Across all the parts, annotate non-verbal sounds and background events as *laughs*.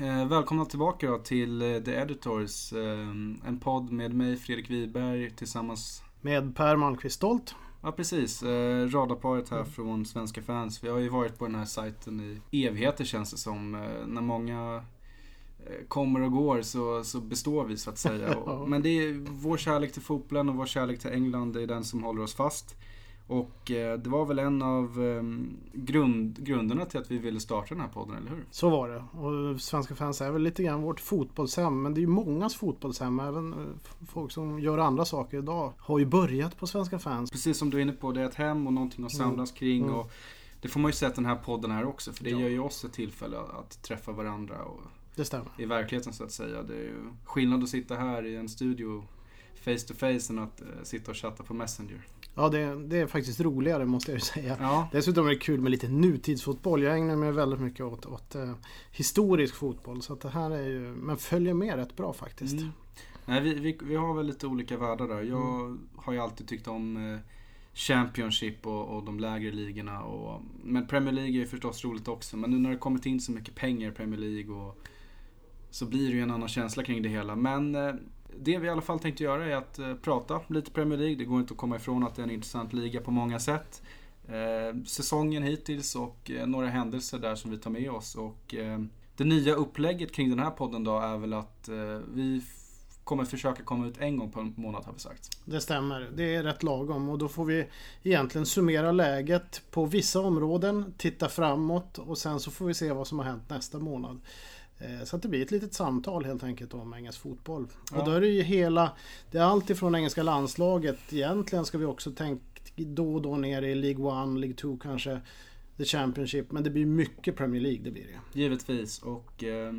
Eh, välkomna tillbaka då till eh, The Editors. Eh, en podd med mig, Fredrik Wiberg, tillsammans med Per Malmqvist Stolt. Ja, precis. Eh, radarparet här mm. från Svenska fans. Vi har ju varit på den här sajten i evigheter känns det som. Eh, när många kommer och går så, så består vi så att säga. *laughs* Men det är vår kärlek till fotbollen och vår kärlek till England, det är den som håller oss fast. Och eh, det var väl en av ehm, grund, grunderna till att vi ville starta den här podden, eller hur? Så var det. Och Svenska fans är väl lite grann vårt fotbollshem. Men det är ju mångas fotbollshem. Även eh, folk som gör andra saker idag har ju börjat på Svenska fans. Precis som du är inne på, det är ett hem och någonting att samlas kring. Mm. Och det får man ju sett den här podden här också. För det ja. ger ju oss ett tillfälle att träffa varandra. Och det stämmer. I verkligheten så att säga. Det är ju skillnad att sitta här i en studio face to face än att uh, sitta och chatta på Messenger. Ja, det, det, är faktiskt roligare måste jag ju säga. Ja. Dessutom är det kul med lite nutidsfotboll. Jag ägnar mig väldigt mycket åt, åt uh, historisk fotboll. Så att det här är ju, men följer med rätt bra faktiskt. Mm. Nej, vi, vi, vi, har väl lite olika världar där. Jag mm. har ju alltid tyckt om uh, Championship och, och, de lägre ligorna. Och, men Premier League är ju förstås roligt också. Men nu när det kommit in så mycket pengar i Premier League och, så blir det ju en annan känsla kring det hela. Men uh, det vi i alla fall tänkte göra är att eh, prata lite Premier League. Det går inte att komma ifrån att det är en intressant liga på många sätt. Eh, säsongen hittills och eh, några händelser där som vi tar med oss. Och, eh, det nya upplägget kring den här podden då är väl att eh, vi kommer försöka komma ut en gång per månad har vi sagt. Det stämmer. Det är rätt lagom och då får vi egentligen summera läget på vissa områden, titta framåt och sen så får vi se vad som har hänt nästa månad. Eh, så att det blir ett litet samtal helt enkelt om engelsk fotboll. Ja. Och då är det ju hela... Det är allt ifrån engelska landslaget. Egentligen ska vi också tänka då och då ner i League 1, League 2 kanske. The Championship. Men det blir mycket Premier League, det blir det. Givetvis. Och eh,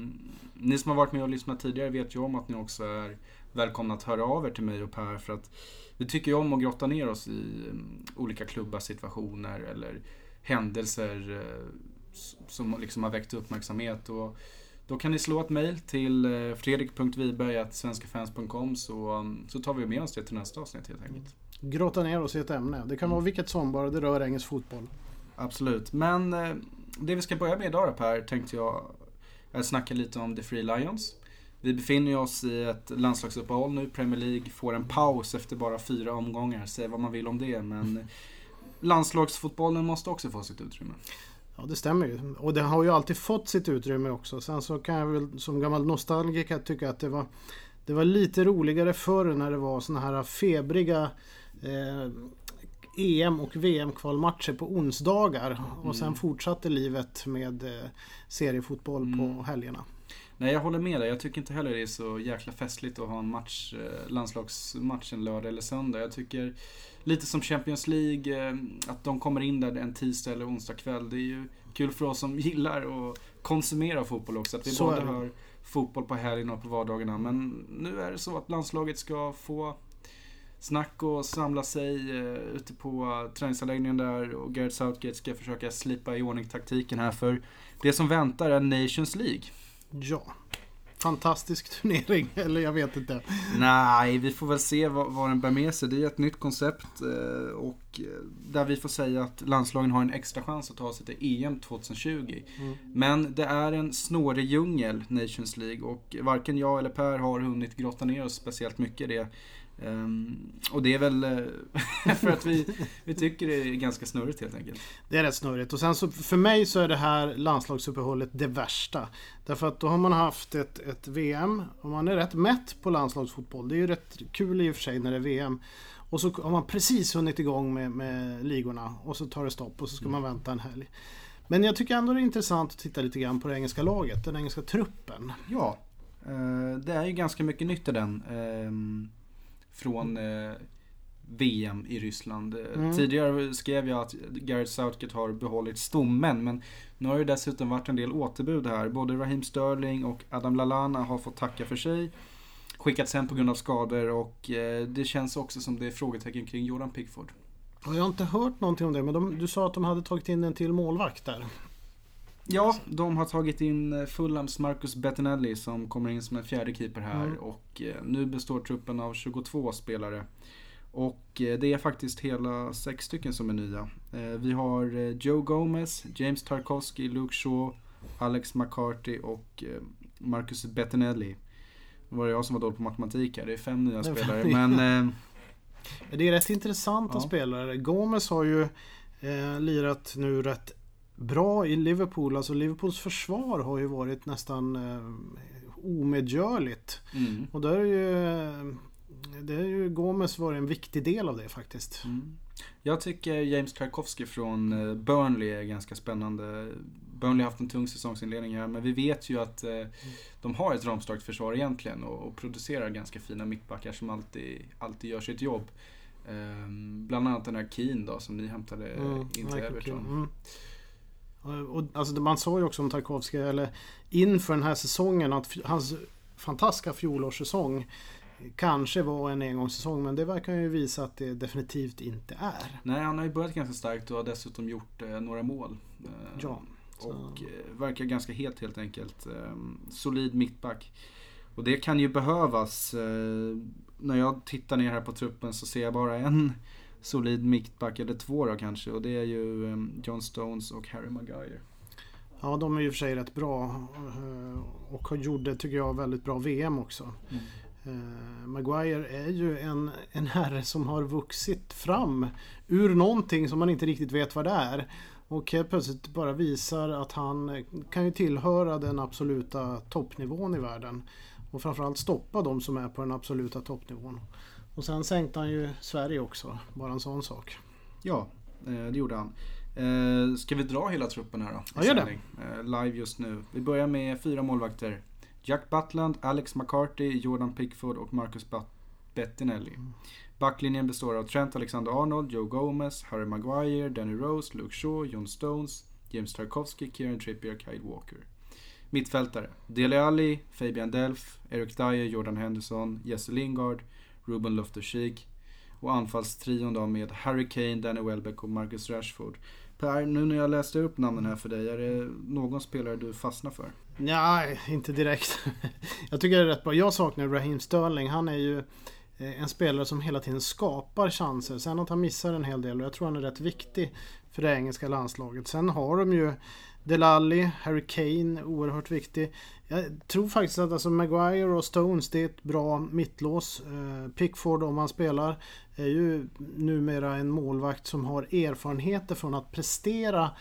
ni som har varit med och lyssnat tidigare vet ju om att ni också är välkomna att höra av er till mig och Per. För att vi tycker ju om att grotta ner oss i um, olika klubbars situationer eller händelser uh, som liksom har väckt uppmärksamhet. Och då kan ni slå ett mail till eh, fredrik.wiberg.svenskafans.com så, um, så tar vi med oss det till nästa avsnitt helt enkelt. Grotta ner oss i ett ämne. Det kan vara mm. vilket som bara det rör engelsk fotboll. Absolut. Men eh, det vi ska börja med idag då Per, tänkte jag snacka lite om The Free Lions. Vi befinner oss i ett landslagsuppehåll nu. Premier League får en paus efter bara fyra omgångar. Säg vad man vill om det, men *laughs* landslagsfotbollen måste också få sitt utrymme. Ja det stämmer ju. Och det har ju alltid fått sitt utrymme också. Sen så kan jag väl som gammal nostalgiker tycka att det var, det var lite roligare förr när det var såna här febriga eh, EM och VM-kvalmatcher på onsdagar. Mm. Och sen fortsatte livet med eh, seriefotboll mm. på helgerna. Nej jag håller med dig. Jag tycker inte heller det är så jäkla festligt att ha en match, eh, landslagsmatch en lördag eller söndag. Jag tycker lite som Champions League, eh, att de kommer in där en tisdag eller onsdag kväll. Det är ju kul för oss som gillar att konsumera fotboll också. Att vi så både har fotboll på helgen och på vardagarna. Men nu är det så att landslaget ska få snack och samla sig uh, ute på träningsanläggningen där och Gareth Southgate ska försöka slipa i ordning taktiken här för det som väntar är Nations League. Ja fantastisk *laughs* turnering, eller jag vet inte. Nej, vi får väl se vad, vad den bär med sig. Det är ett nytt koncept eh, och eh, där vi får säga att landslagen har en extra chans att ta sig till EM 2020. Mm. Men det är en snårig djungel, Nations League, och varken jag eller Per har hunnit grotta ner oss speciellt mycket i det. Um, och det är väl eh, *laughs* för att vi, vi tycker det är ganska snurrigt helt enkelt. Det är rätt snurrigt. Och sen så för mig så är det här landslagsuppehållet det värsta. Därför att då har man haft ett, ett VM och man är rätt mätt på landslagsfotboll. Det är ju rätt kul i och för sig när det är VM. Och så har man precis hunnit igång med, med ligorna och så tar det stopp och så ska man mm. vänta en helg. Men jag tycker ändå det är intressant att titta lite grann på det engelska laget, den engelska truppen. Ja, eh, det är ju ganska mycket nytt i den. Från eh, VM i Ryssland. Mm. Tidigare skrev jag att Gareth Southgate har behållit stommen men nu har det dessutom varit en del återbud här. Både Raheem Sterling och Adam Lallana har fått tacka för sig. Skickats hem på grund av skador och eh, det känns också som det är frågetecken kring Jordan Pickford. Jag har inte hört någonting om det men de, du sa att de hade tagit in en till målvakt där. Ja, de har tagit in eh, Fulhams Marcus Bettinelli som kommer in som en fjärde keeper här. Mm. Och eh, nu består truppen av 22 spelare. Och eh, det är faktiskt hela sex stycken som är nya. Vi har Joe Gomez, James Tarkovsky, Luke Shaw, Alex McCarthy och Marcus Bettinelli. Det var jag som var dålig på matematik här. Det är fem nya spelare. Men... Det är rätt intressanta ja. spelare. Gomes har ju eh, lirat nu rätt bra i Liverpool. Alltså Liverpools försvar har ju varit nästan eh, omedgörligt. Mm. Och där är ju, det är ju Gomes varit en viktig del av det faktiskt. Mm. Jag tycker James Tarkovsky från eh, Burnley är ganska spännande. Burnley har haft en tung säsongsinledning här men vi vet ju att eh, de har ett ramstarkt försvar egentligen och, och, producerar ganska fina mittbackar som alltid, alltid gör sitt jobb. Eh, bland annat den här Keen då som ni hämtade mm, in till Everton. Och, alltså, man sa ju också om Tarkovsky, eller inför den här säsongen, att hans fantastiska fjolårssäsong kanske var en engångssäsong men det verkar ju visa att det definitivt inte är. Nej, han har ju börjat ganska starkt och har dessutom gjort eh, några mål. Eh, ja. Och eh, verkar ganska het helt enkelt. Eh, solid mittback. Och det kan ju behövas. Eh, när jag tittar ner här på truppen så ser jag bara en solid mittback, eller två då kanske. Och det är ju ehm, John Stones och Harry Maguire. Ja, de är ju för sig rätt bra. Eh, och gjorde, tycker jag, väldigt bra VM också. Mm. Uh, Maguire är ju en, en herre som har vuxit fram ur någonting som man inte riktigt vet vad det är. Och helt plötsligt bara visar att han kan ju tillhöra den absoluta toppnivån i världen. Och framförallt stoppa de som är på den absoluta toppnivån. Och sen sänkte han ju Sverige också, bara en sån sak. Ja, eh, det gjorde han. Eh, ska vi dra hela truppen här då? Ja, gör det. Eh, live just nu. Vi börjar med fyra målvakter. Jack Butland, Alex McCarthy, Jordan Pickford och Marcus Bettinelli. Mm. Backlinjen består av Trent Alexander-Arnold, Joe Gomez, Harry Maguire, Danny Rose, Luke Shaw, John Stones, James Tarkovsky, Kieran Trippier, Kyle Walker. Mittfältare. Dele Alli, Fabian Delf, Eric Dyer, Jordan Henderson, Jesse Lingard, Ruben Loftus-Cheek. Och anfallstrion då med Harry Kane, Danny Welbeck och Marcus Rashford. Per, nu när jag läste upp namnen här för dig, är det någon spelare du fastnar för? Nej, inte direkt. *laughs* jag tycker det är rätt bra. Jag saknar Raheem Sterling. Han är ju eh, en spelare som hela tiden skapar chanser. Sen att han missar en hel del och jag tror han är rätt viktig för det engelska landslaget. Sen har de ju Delali, Harry Kane, oerhört viktig. Jag tror faktiskt att alltså Maguire och Stones, det är ett bra mittlås. Eh, Pickford, om han spelar, är ju numera en målvakt som har erfarenheter från att prestera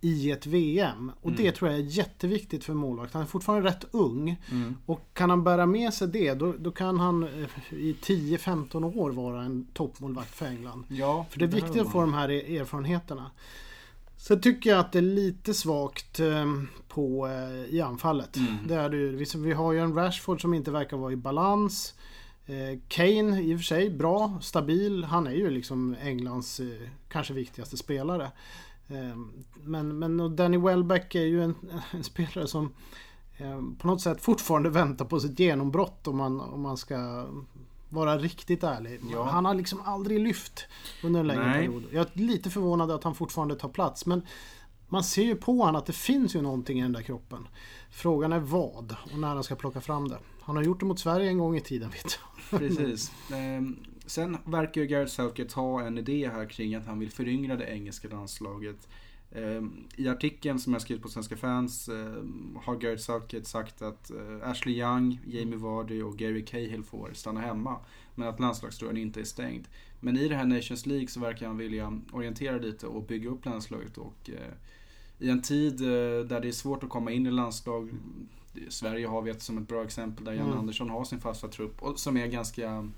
i ett VM. Och mm. det tror jag är jätteviktigt för målvakt. Han är fortfarande rätt ung. Mm. Och kan han bära med sig det, då, då kan han eh, i 10-15 år vara en toppmålvakt för England. Ja, för det är viktigt att få de här erfarenheterna. Sen tycker jag att det är lite svagt ehm, på, eh, i anfallet. Mm. Det är det, vi har ju en Rashford som inte verkar vara i balans. Eh, Kane i och för sig bra, stabil. Han är ju liksom Englands eh, kanske viktigaste spelare. Men, men Danny Welbeck är ju en, *laughs* en spelare som på något sätt fortfarande väntar på sitt genombrott om man, om man ska vara riktigt ärlig. Ja. Han har liksom aldrig lyft under en längre Nej. period. Jag är lite förvånad att han fortfarande tar plats. Men man ser ju på honom att det finns ju någonting i den där kroppen. Frågan är vad och när han ska plocka fram det. Han har gjort det mot Sverige en gång i tiden *laughs* vet jag. Precis. Ehm, sen verkar ju Gareth Southgate ha en idé här kring att han vill föryngra det engelska landslaget. Ehm, I artikeln som jag skrivit på Svenska fans ehm, har Gareth Southgate sagt att eh, Ashley Young, Jamie Vardy och Gary Cahill får stanna hemma. Men att landslagsdörren inte är stängd. Men i det här Nations League så verkar han vilja orientera lite och bygga upp landslaget. Och eh, i en tid eh, där det är svårt att komma in i landslag. Sverige har vi ett som ett bra exempel där Jan mm. Andersson har sin fasta trupp och som är ganska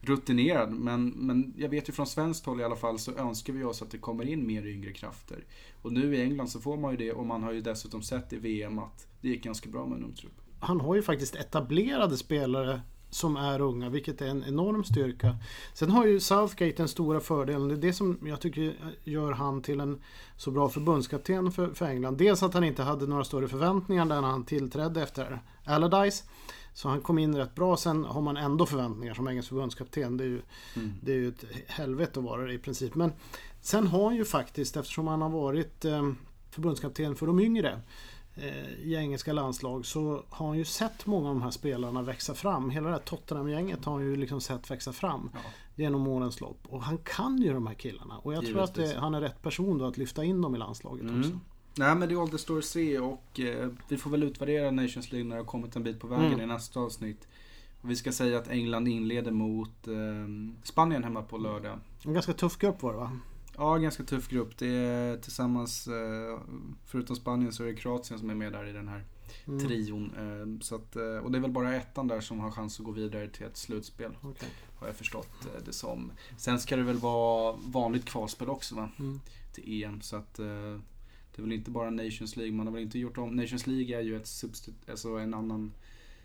rutinerad. Men, men jag vet ju från svenskt håll i alla fall så önskar vi oss att det kommer in mer yngre krafter. Och nu i England så får man ju det och man har ju dessutom sett i VM att det gick ganska bra med en ung trupp. Han har ju faktiskt etablerade spelare som är unga, vilket är en enorm styrka. Sen har ju Southgate den stora fördelen, det är det som jag tycker gör han till en så bra förbundskapten för, för England. Dels att han inte hade några större förväntningar när han tillträdde efter Allardyce. Så han kom in rätt bra. Sen har man ändå förväntningar som engelsk förbundskapten. Det är ju, mm. det är ju ett helvete att vara det i princip. Men sen har han ju faktiskt, eftersom han har varit eh, förbundskapten för de yngre eh, i engelska landslag så har han ju sett många av de här spelarna växa fram. Hela det här Tottenham-gänget har han ju liksom sett växa fram ja. genom årens lopp. Och han kan ju de här killarna. Och jag Givetvis. tror att det, han är rätt person då att lyfta in dem i landslaget mm. också. Nej men det återstår att se och eh, vi får väl utvärdera Nations League när det har kommit en bit på vägen Mm. i nästa avsnitt. Och vi ska säga att England inleder mot eh, Spanien hemma på lördag. En ganska tuff grupp var det va? Ja, ganska tuff grupp. Det är tillsammans, eh, förutom Spanien så är det Kroatien som är med där i den här Mm. trion. Eh, så att, eh, och det är väl bara ettan där som har chans att gå vidare till ett slutspel. Okej. Har jag förstått eh, det som. Sen ska det väl vara vanligt kvalspel också va? Mm. Till EM. Så att eh, det är väl inte bara Nations League. Man har väl inte gjort om. Nations League är ju ett substit- alltså en annan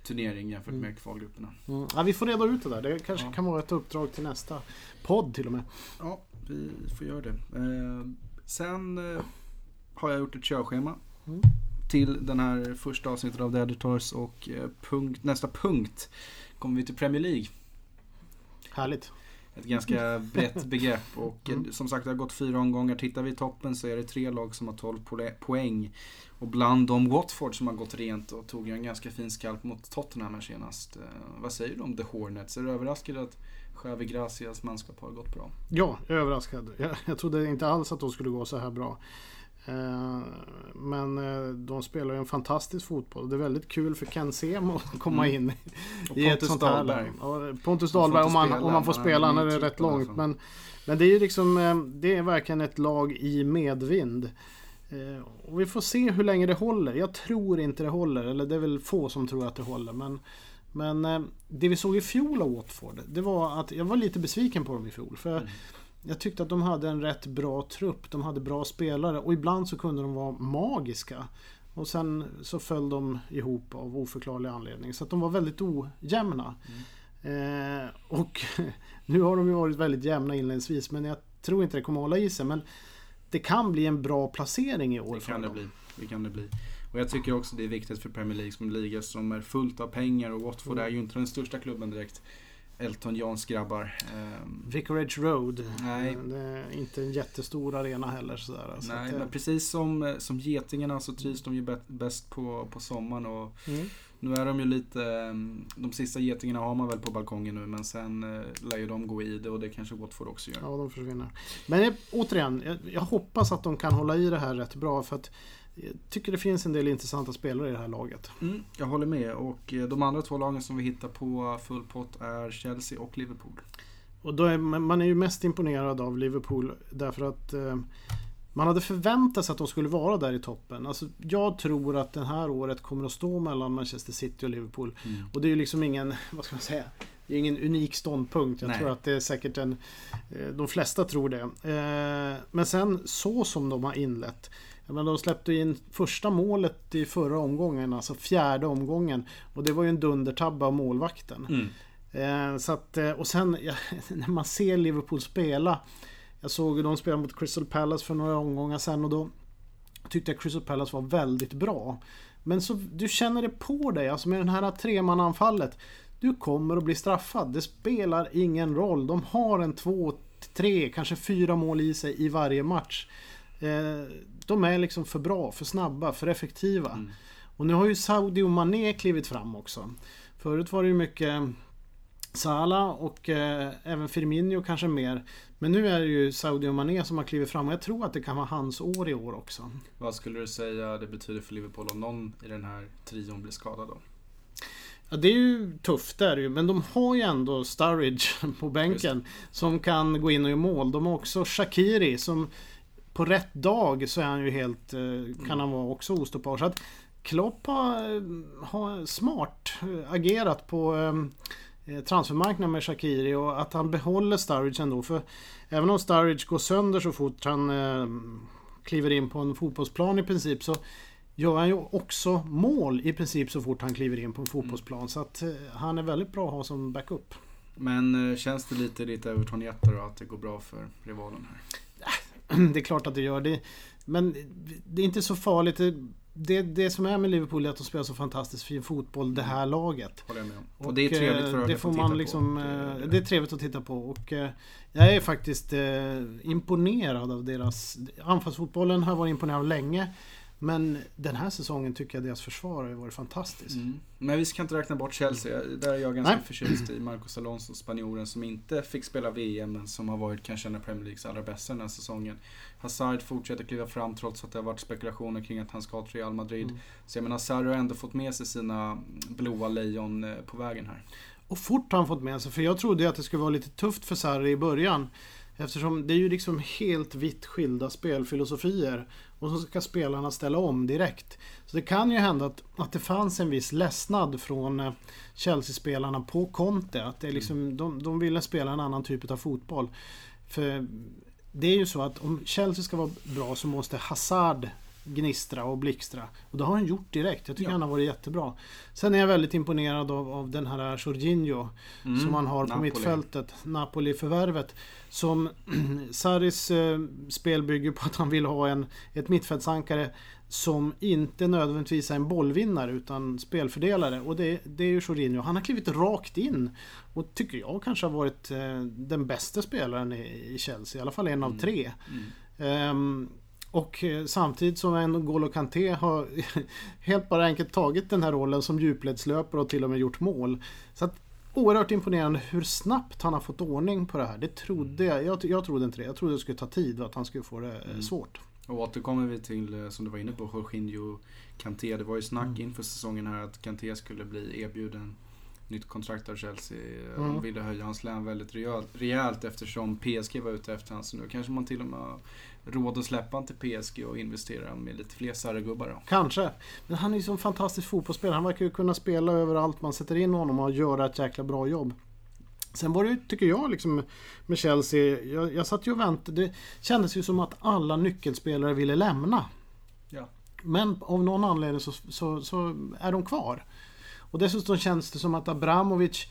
turnering jämfört Mm. med kvalgrupperna. Mm. Ja, vi får reda ut det där. Det kanske Ja. kan vara ett uppdrag till nästa podd till och med. Ja, vi får göra det. Eh, sen eh, har jag gjort ett körschema. Mm. Till den här första avsnittet av The Editors och eh, punkt, nästa punkt kommer vi till Premier League. Härligt. Ett ganska brett begrepp och eh, Mm. som sagt det har gått fyra omgångar. Tittar vi i toppen så är det tre lag som har 12 pole- poäng. Och bland dem Watford som har gått rent och tog en ganska fin skalp mot Tottenham här senast. Eh, vad säger du om The Hornets? Är du överraskad att Xavi Gracias manskap har gått bra? Ja, jag är överraskad. Jag, jag trodde inte alls att de skulle gå så här bra. Eh, Men eh, de spelar ju en fantastisk fotboll. Det är väldigt kul för Ken Semo att komma Mm. in Och i ett sånt här Dahlberg. Ja, Pontus Dahlberg, om man, spela, om man får spela, han han är rätt typ långt. Men, men det är ju liksom, eh, det är verkligen ett lag i medvind. Och vi får se hur länge det håller. Jag tror inte det håller, eller det är väl få som tror att det håller. Men, men det vi såg i fjol av Watford, det var att jag var lite besviken på dem i fjol. För Mm. Jag tyckte att de hade en rätt bra trupp, de hade bra spelare och ibland så kunde de vara magiska. Och sen så föll de ihop av oförklarlig anledning. Så att de var väldigt ojämna. Eh, och *laughs* nu har de ju varit väldigt jämna inledningsvis men jag tror inte det kommer hålla i sig. Men det kan bli en bra placering i år Det kan det bli. Det kan det bli. Och jag tycker också det är viktigt för Premier League som liga som är fullt av pengar och Watford Mm. är ju inte den största klubben direkt. Elton Johns grabbar. Ehm, Vicarage Road. Nej. Eh, Det är inte en jättestor arena heller. Sådär. Så nej, att, eh, men precis som, eh, som Getingarna så trivs de ju bä- bäst på, på sommaren och mm. nu är de ju lite, ehm, de sista Getingarna har man väl på balkongen nu men sen eh, lär ju de gå i det och det kanske Watford också gör. Ja, de försvinner. Men jag, återigen, jag, jag hoppas att de kan hålla i det här rätt bra. För att jag tycker det finns en del intressanta spelare i det här laget. Mm, jag håller med och eh, de andra två lagen som vi hittar på full pott är Chelsea och Liverpool. Och då är, man är ju mest imponerad av Liverpool därför att eh, man hade förväntat sig att de skulle vara där i toppen. Alltså, jag tror att det här året kommer att stå mellan Manchester City och Liverpool. Och det är ju liksom ingen, *laughs* vad ska man säga, det är ingen unik ståndpunkt. Jag Nej. tror att det är säkert en, eh, de flesta tror det. Eh, Men sen så som de har inlett. Jag menar, de släppte in första målet i förra omgången, alltså fjärde omgången. Och det var ju en dundertabbe av målvakten. Mm. Eh, så att, eh, och sen ja, *laughs* när man ser Liverpool spela. Jag såg de spela mot Crystal Palace för några omgångar sen och då tyckte jag Crystal Palace var väldigt bra. Men så du känner det på dig, alltså med det här tremananfallet. Du kommer att bli straffad. Det spelar ingen roll. De har en två, tre, kanske fyra mål i sig i varje match. Eh, de är liksom för bra, för snabba, för effektiva. Mm. Och nu har ju Saudi och Mané klivit fram också. Förut var det ju mycket Salah och eh, även Firmino kanske mer. Men nu är det ju Saudi och Mané som har klivit fram och jag tror att det kan vara hans år i år också. Vad skulle du säga det betyder för Liverpool om någon i den här trion blir skadad då? Ja, det är ju tufft där ju, men de har ju ändå Sturridge *laughs* på bänken som kan gå in och göra mål. De har också Shakiri som på rätt dag så är han ju helt, eh, kan han vara också ostoppbar. Så att Klopp har, eh, har smart eh, agerat på transfermarknaden med Shakiri och att han behåller Sturridge ändå. För även om Sturridge går sönder så fort han eh, kliver in på en fotbollsplan i princip så gör han ju också mål i princip så fort han kliver in på en fotbollsplan. Så att eh, han är väldigt bra att ha som backup. Men eh, känns det lite i ditt Everton-hjärta då att det går bra för rivalen här? *clears throat* det är klart att det gör det. Men det är inte så farligt. Det, det, som är med Liverpool är att de spelar så fantastiskt fin fotboll, det här laget. Håller jag med om. Och, Och, det är trevligt för eh, ögat det får att man titta liksom, på. eh, Det är trevligt att titta på. Och eh, jag är faktiskt eh, imponerad av deras... Anfallsfotbollen har varit imponerad av länge. Men den här säsongen tycker jag deras försvar har varit fantastiskt. Mm. Men vi ska inte räkna bort Chelsea. Där är jag ganska Nej. förtjust i Marcos Alonso, spanjoren som inte fick spela VM men som har varit kanske en av Premier Leagues allra bästa den här säsongen. Hazard fortsätter kliva fram trots att det har varit spekulationer kring att han ska till Real Madrid. Mm. Så jag menar, Hazard har ändå fått med sig sina blåa lejon eh, på vägen här. Och fort har han fått med sig, för jag trodde att det skulle vara lite tufft för Sarri i början. Eftersom det är ju liksom helt vitt skilda spelfilosofier. Och så ska spelarna ställa om direkt. Så det kan ju hända att, att det fanns en viss ledsnad från eh, Chelsea-spelarna på Conte. Att det liksom, mm. de, de ville spela en annan typ av fotboll. För det är ju så att om Chelsea ska vara bra så måste Hazard gnistra och blixtra. Och det har han gjort direkt. Jag tycker ja. han har varit jättebra. Sen är jag väldigt imponerad av, av den här Jorginho mm. som han har på Napoli. mittfältet. Napoli-förvärvet. Som *clears throat* Saris eh, spel bygger på att han vill ha en, ett mittfältsankare som inte nödvändigtvis är en bollvinnare utan spelfördelare. Och det, det är ju Jorginho. Han har klivit rakt in. Och tycker jag kanske har varit eh, den bästa spelaren i, i Chelsea. I alla fall en av mm. tre. Mm. Um, och eh, samtidigt som N'Golo Kanté har *laughs* helt bara enkelt tagit den här rollen som djupledslöpare och till och med gjort mål. Så att Oerhört imponerande hur snabbt han har fått ordning på det här. Det trodde jag. Jag, jag trodde inte det. Jag trodde det skulle ta tid och att han skulle få det eh, mm. svårt. Och återkommer vi till, eh, som du var inne på, Jorginho Kanté. Det var ju snack mm. inför säsongen här att Kanté skulle bli erbjuden nytt kontrakt av Chelsea. Mm. De ville höja hans lön väldigt rejält eftersom PSG var ute efter honom. Så nu kanske man till och med råd att släppa honom till PSG och investera med lite fler Sarri-gubbar då. Kanske. Men han är ju så fantastisk fotbollsspelare. Han verkar ju kunna spela överallt man sätter in honom och göra ett jäkla bra jobb. Sen var det tycker jag, liksom med Chelsea. Jag, jag satt ju och väntade. Det kändes ju som att alla nyckelspelare ville lämna. Ja. Men av någon anledning så, så, så är de kvar. Och dessutom känns det som att Abramovic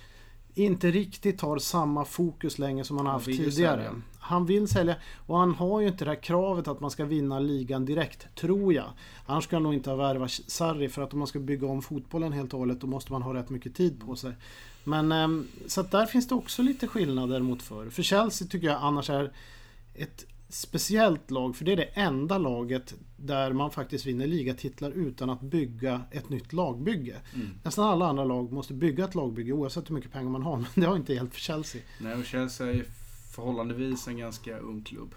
inte riktigt har samma fokus längre som han haft tidigare. Sälja. Han vill sälja och han har ju inte det här kravet att man ska vinna ligan direkt, tror jag. Annars ska han nog inte ha värvat Sarri för att om man ska bygga om fotbollen helt och hållet då måste man ha rätt mycket tid på sig. Men ehm, så att där finns det också lite skillnader mot förr. För Chelsea tycker jag annars är ett speciellt lag, för det är det enda laget där man faktiskt vinner ligatitlar utan att bygga ett nytt lagbygge. Mm. Nästan alla andra lag måste bygga ett lagbygge oavsett hur mycket pengar man har, *laughs* men det har inte hjälpt för Chelsea. Nej, och Chelsea är förhållandevis en ganska ung klubb.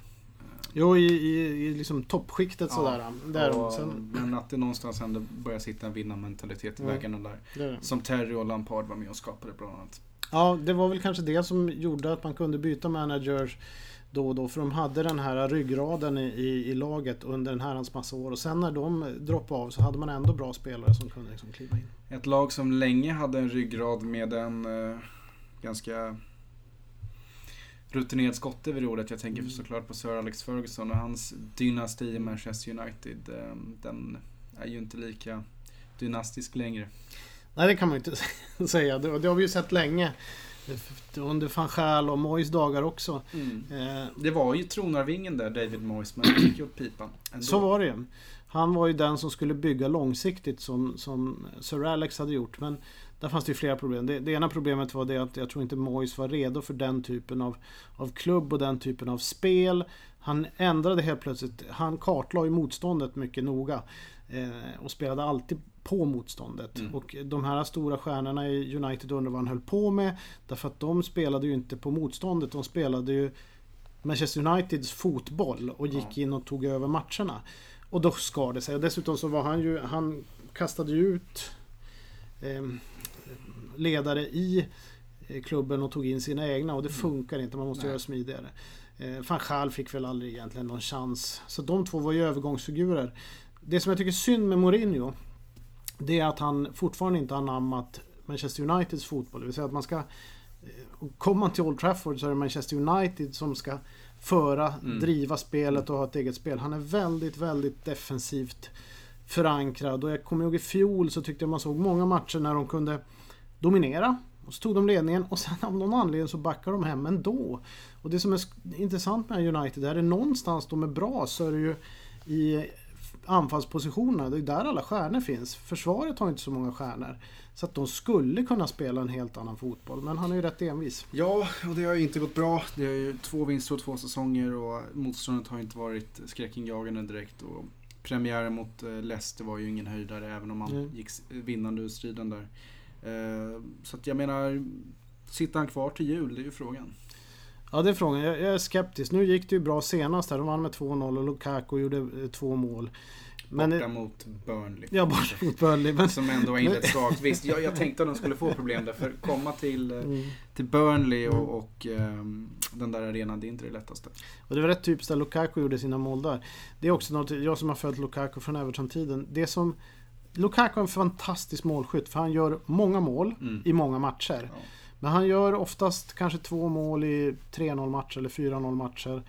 Jo, i, i, i liksom toppskiktet ja, sådär. Där, och, sen... Men att det någonstans ändå börjar sitta en vinnarmentalitet i mm. vägarna där. Det. Som Terry och Lampard var med och skapade bland annat. Ja, det var väl kanske det som gjorde att man kunde byta manager då och då. För de hade den här ryggraden i, i, i laget under en herrans massa år. Och sen när de droppade av så hade man ändå bra spelare som kunde liksom kliva in. Ett lag som länge hade en ryggrad med en uh, ganska rutinerad skotte vid rodret. Jag tänker mm. såklart på Sir Alex Ferguson och hans dynasti i Manchester United. Um, den är ju inte lika dynastisk längre. Nej, det kan man ju inte *laughs* säga. Det, det har vi ju sett länge. Under van Gaal och Moyes dagar också. Mm. Eh, det var ju tronarvingen där, David Moyes, men han gick ju åt pipan. Ändå. Så var det ju. Han var ju den som skulle bygga långsiktigt som, som Sir Alex hade gjort. Men där fanns det ju flera problem. Det, det, ena problemet var det att jag tror inte Moyes var redo för den typen av, av klubb och den typen av spel. Han ändrade helt plötsligt. Han kartlade ju motståndet mycket noga. Eh, och spelade alltid på motståndet. Mm. Och de här stora stjärnorna i United undrar vad han höll på med. Därför att de spelade ju inte på motståndet. De spelade ju Manchester Uniteds fotboll och gick in och tog över matcherna. Och då skar det sig. Och dessutom så var han ju, han kastade ju ut eh, ledare i eh, klubben och tog in sina egna och det mm. funkar inte. Man måste Nej. göra smidigare. Eh, Van Gaal fick väl aldrig egentligen någon chans. Så de två var ju övergångsfigurer. Det som jag tycker är synd med Mourinho det är att han fortfarande inte har anammat Manchester Uniteds fotboll. Det vill säga att man ska... Eh, kommer man till Old Trafford så är det Manchester United som ska föra, mm. driva spelet och ha ett eget spel. Han är väldigt, väldigt defensivt förankrad. Och jag kommer ihåg i fjol så tyckte jag man såg många matcher när de kunde dominera. Och så tog de ledningen och sen av någon anledning så backar de hem ändå. Och det som är intressant med United, är det någonstans de är bra så är det ju i anfallspositionerna, det är där alla stjärnor finns. Försvaret har inte så många stjärnor. Så att de skulle kunna spela en helt annan fotboll. Men han är ju rätt envis. Ja, och det har ju inte gått bra. Det är ju två vinster och två säsonger och motståndet har inte varit skräckinjagande direkt. Och premiären mot eh, Leicester var ju ingen höjdare även om han Mm. gick vinnande ur striden där. Eh, så att jag menar, sitter han kvar till jul? Det är ju frågan. Ja det är frågan. Jag, jag är skeptisk. Nu gick det ju bra senast här. De vann med 2-0 och Lukaku gjorde eh, två mål. Men, Borta mot Burnley. ja, borta mot Burnley. Men, Som ändå har inlett *laughs* svagt. Visst, jag, jag tänkte att de skulle få problem där. För komma till, eh, mm. till Burnley och, och ehm, den där arenan, det är inte det lättaste. Och det var rätt typiskt där Lukaku gjorde sina mål där. Det är också något, jag som har följt Lukaku från Everton-tiden. Det som... Lukaku är en fantastisk målskytt för han gör många mål Mm. i många matcher. Ja. Men han gör oftast kanske två mål i 3-0 matcher eller 4-0 matcher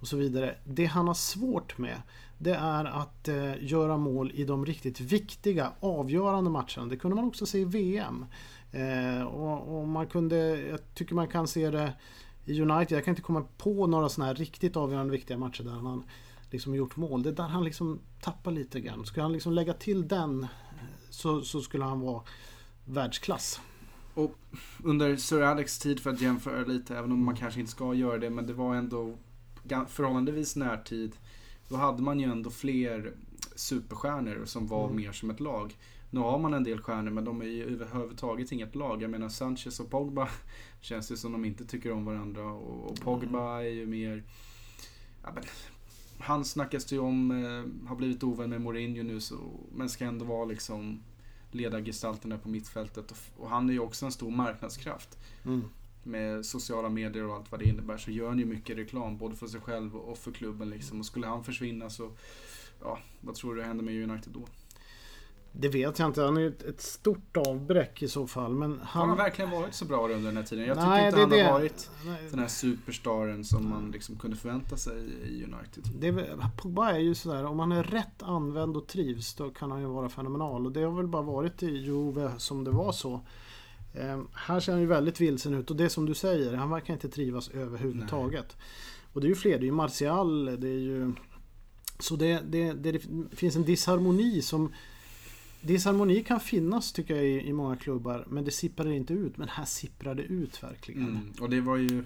och så vidare. Det han har svårt med det är att eh, göra mål i de riktigt viktiga, avgörande matcherna. Det kunde man också se i VM. Eh, och, och man kunde, jag tycker man kan se det i United. Jag kan inte komma på några sådana här riktigt avgörande viktiga matcher där han liksom gjort mål. Det är där han liksom tappar lite grann. Skulle han liksom lägga till den eh, så, så skulle han vara världsklass. Under Sir Alex tid för att jämföra lite, även om man kanske inte ska göra det, men det var ändå förhållandevis närtid. Då hade man ju ändå fler superstjärnor som var Mm. mer som ett lag. Nu har man en del stjärnor men de är ju överhuvudtaget inget lag. Jag menar Sanchez och Pogba *laughs* känns det som de inte tycker om varandra. Och, och Pogba är ju mer... Ja, men, han snackas ju om, eh, har blivit ovän med Mourinho nu så, men ska ändå vara liksom ledargestalten där på mittfältet. Och, och han är ju också en stor marknadskraft. Mm. Med sociala medier och allt vad det innebär så gör han ju mycket reklam både för sig själv och för klubben liksom. Och skulle han försvinna så, ja, vad tror du händer med United då? Det vet jag inte. Han är ju ett, stort avbräck i så fall. Men Har han han... verkligen varit så bra under den här tiden? Jag tycker Nej, inte det han har varit Nej, den här superstaren som man liksom kunde förvänta sig i United. det Pogba är ju sådär, om han är rätt använd och trivs då kan han ju vara fenomenal. Och det har väl bara varit i Juve som det var så. Eh, här ser han ju väldigt vilsen ut och det som du säger, han verkar inte trivas överhuvudtaget. Och det är ju fler, det är ju Martial, det är ju... Så det, det, det, det finns en disharmoni som... Disharmoni kan finnas tycker jag i, i många klubbar men det sipprar inte ut. Men här sipprar det ut verkligen. Mm. Och det var ju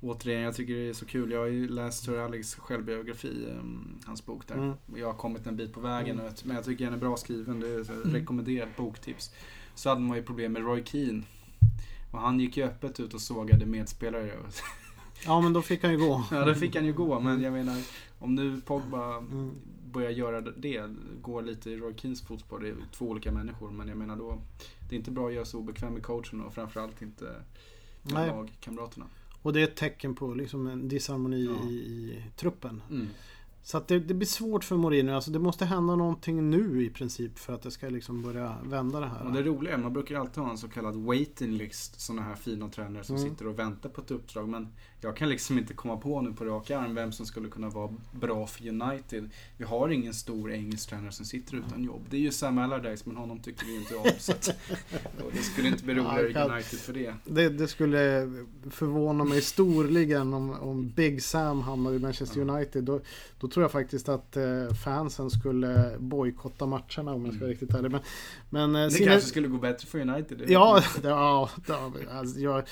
Återigen, jag tycker det är så kul. Jag har ju läst Sir Alex självbiografi, um, hans bok där. Mm. Jag har kommit en bit på vägen, Mm. men jag tycker den är bra skriven. Det är Mm. rekommenderat boktips. Så hade man ju problem med Roy Keane. Och han gick ju öppet ut och sågade medspelare. *laughs* Ja men då fick han ju gå. ja, det fick han ju gå, men jag menar om nu Pogba Mm. Börjar göra det, går lite i Roy Keanes fotspår. Det är två olika människor, men jag menar då, det är inte bra att göra sig obekväm med coachen och framförallt inte med lagkamraterna. Och det är ett tecken på liksom en disharmoni Ja. i, i truppen. Mm. Så det, det blir svårt för Mourinho. Alltså det måste hända någonting nu i princip för att det ska liksom börja vända det här. Och det roliga är, man brukar alltid ha en så kallad waiting list. Sådana här fina tränare som Mm. sitter och väntar på ett uppdrag. Men jag kan liksom inte komma på nu på rak arm vem som skulle kunna vara bra för United. Vi har ingen stor engelsk tränare som sitter utan jobb. Det är ju Sam Allardyce, men honom tycker vi inte om. Så att, *laughs* det skulle inte bli roligare i United för det. Det, det skulle förvåna mig storligen om, om Big Sam hamnade i Manchester. United. Då, då tror jag faktiskt att eh, fansen skulle bojkotta matcherna om jag ska vara Mm. riktigt ärlig. Men, men eh, Det Zinne- kanske skulle gå bättre för United. Ja, *laughs* ja, ja alltså jag,